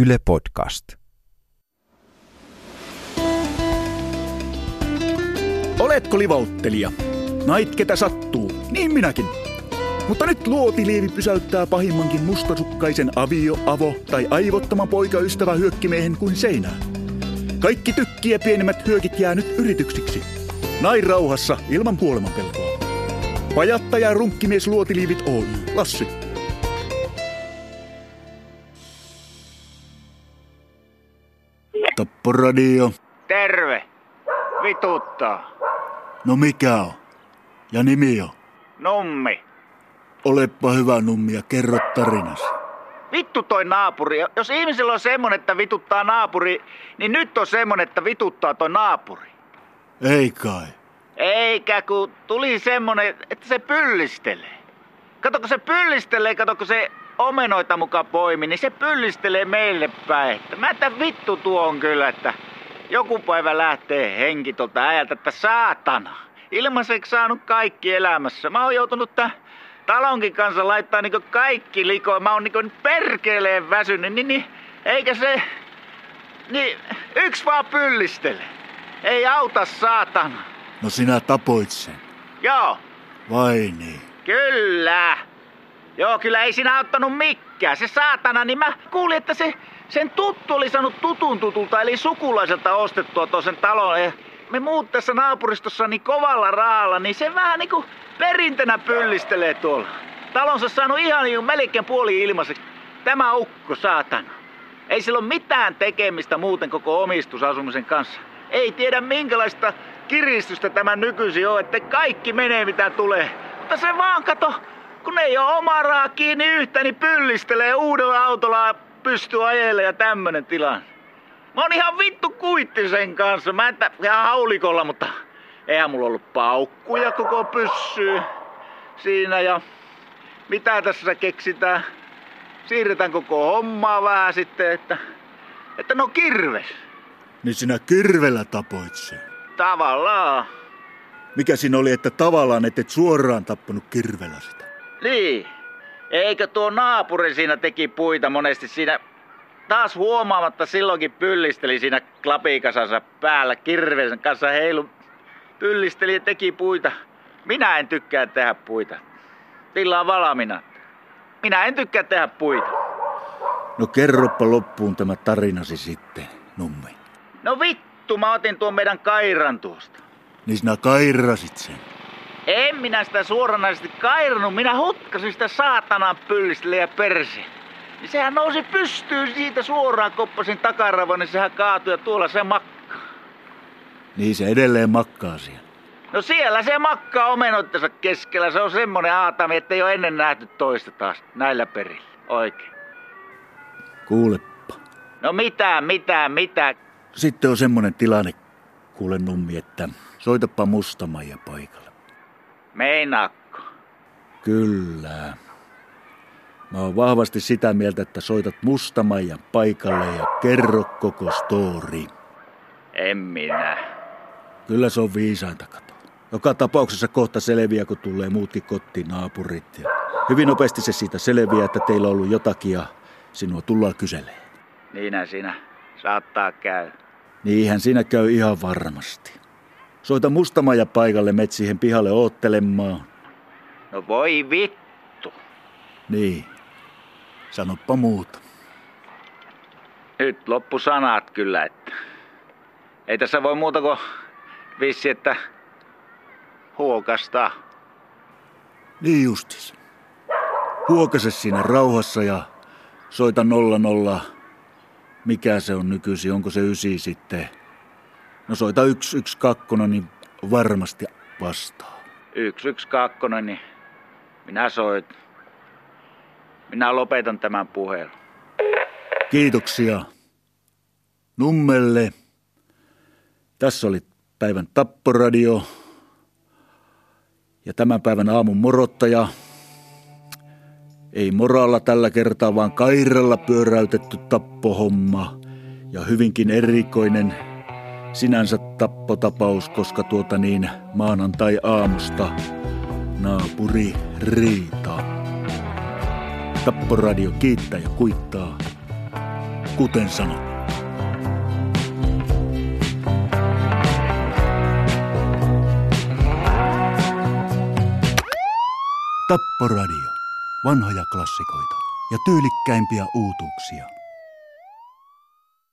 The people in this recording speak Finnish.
Yle Podcast. Oletko livauttelija? Nait ketä sattuu, niin minäkin. Mutta nyt luotiliivi pysäyttää pahimmankin mustasukkaisen avio, avo tai aivottoman poikaystävä hyökkimiehen kuin seinää. Kaikki tykkiä pienemmät hyökit jää nyt yrityksiksi. Nain rauhassa ilman kuolemanpelkoa. Pajattaja runkkimies luotiliivit Oy. Lassi. Tapporadio. Terve. Vituttaa. No mikä on? Ja nimi on? Nummi. Olepa hyvä nummi ja kerro tarinasi. Vittu toi naapuri. Jos ihmisellä on semmonen, että vituttaa naapuri, niin nyt on semmonen, että vituttaa toi naapuri. Ei kai. Eikä kun tuli semmonen, että se pyllistelee. Kato kun se pyllistelee, kato kun se omenoita muka poimi, niin se pyllistelee meille päin. Mä että vittu tuo on kyllä, että joku päivä lähtee henki tuolta äältä, että saatana. Ilmaiseksi saanut kaikki elämässä. Mä oon joutunut tää talonkin kanssa laittaa niinku kaikki likoon. Mä oon niinku perkeleen väsynyt, niin, niin eikä se... Niin, yksi vaan pyllistelee. Ei auta saatana. No sinä tapoit sen. Joo, Vai niin? Kyllä. Joo, kyllä ei siinä auttanut mikään. Se saatana, niin mä kuulin, että se, sen tuttu oli saanut tutun tutulta, eli sukulaiselta ostettua toisen talon. Ja me muut tässä naapuristossa niin kovalla rahalla, niin se vähän niinku perintönä pyllistelee tuolla. Talonsa saanut ihan niin melkein puoli ilmaiseksi. Tämä ukko, saatana. Ei sillä ole mitään tekemistä muuten koko omistusasumisen kanssa. Ei tiedä minkälaista kiristystä tämä nykyisin on, että kaikki menee mitä tulee. Mutta se vaan kato, kun ei ole oma rahaa kiinni yhtä, niin pyllistelee uudella autolla pystyy ajelemaan ja tämmönen tilanne. Mä oon ihan vittu kuitti sen kanssa. Mä entä ihan haulikolla, mutta eihän mulla ollut paukkuja koko pyssyy siinä ja mitä tässä keksitään. Siirretään koko hommaa vähän sitten, että, että no kirves. Niin sinä kirvellä tapoit sen. Tavallaan. Mikä siinä oli, että tavallaan et et suoraan tappanut kirvellä sitä? Niin. Eikö tuo naapuri siinä teki puita monesti siinä taas huomaamatta silloinkin pyllisteli siinä klapikasansa päällä kirveen kanssa heilu. Pyllisteli ja teki puita. Minä en tykkää tehdä puita. Tilla on valmiina. Minä en tykkää tehdä puita. No kerroppa loppuun tämä tarinasi sitten, nummi. No vittu, mä otin tuon meidän kairan tuosta. Niin sinä kairasit sen. En minä sitä suoranaisesti kairannut, minä hutkasin sitä saatanan pyllistelijä perse. Niin sehän nousi pystyyn siitä suoraan koppasin takaravon, niin sehän kaatui ja tuolla se makkaa. Niin se edelleen makkaa siellä. No siellä se makkaa omenoittensa keskellä, se on semmonen aatami, että ei ole ennen nähty toista taas näillä perillä. Oikein. Kuuleppa. No mitä, mitä, mitä? Sitten on semmonen tilanne, kuule nummi, että soitapa Mustamaija paikalle. Meinaakko? Kyllä. Mä oon vahvasti sitä mieltä, että soitat Mustamaijan paikalle ja kerro koko story. En minä. Kyllä se on viisainta kato. Joka tapauksessa kohta selviää, kun tulee muutkin kotiin naapurit. Ja hyvin nopeasti se siitä selviää, että teillä on ollut jotakin ja sinua tullaan kyselemään. Niinä siinä saattaa käydä. Niinhän siinä käy ihan varmasti. Soita Mustamaja paikalle, met siihen pihalle oottelemaan. No voi vittu. Niin. Sanoppa muuta. Nyt loppu sanat kyllä, että ei tässä voi muuta kuin vissi, että huokasta. Niin justis. Huokase siinä rauhassa ja soita nolla nolla. Mikä se on nykyisin, onko se ysi sitten? No soita yksi, yksi kakkonen, niin varmasti vastaa. Yksi, yksi, kakkonen, niin minä soit. Minä lopetan tämän puhelun. Kiitoksia. Nummelle. Tässä oli päivän tapporadio. Ja tämän päivän aamun morottaja. Ei moralla tällä kertaa, vaan kairalla pyöräytetty tappohomma. Ja hyvinkin erikoinen sinänsä tappotapaus, koska tuota niin maanantai-aamusta naapuri riita. Tapporadio kiittää ja kuittaa, kuten sanottu. Tapporadio. Vanhoja klassikoita ja tyylikkäimpiä uutuuksia.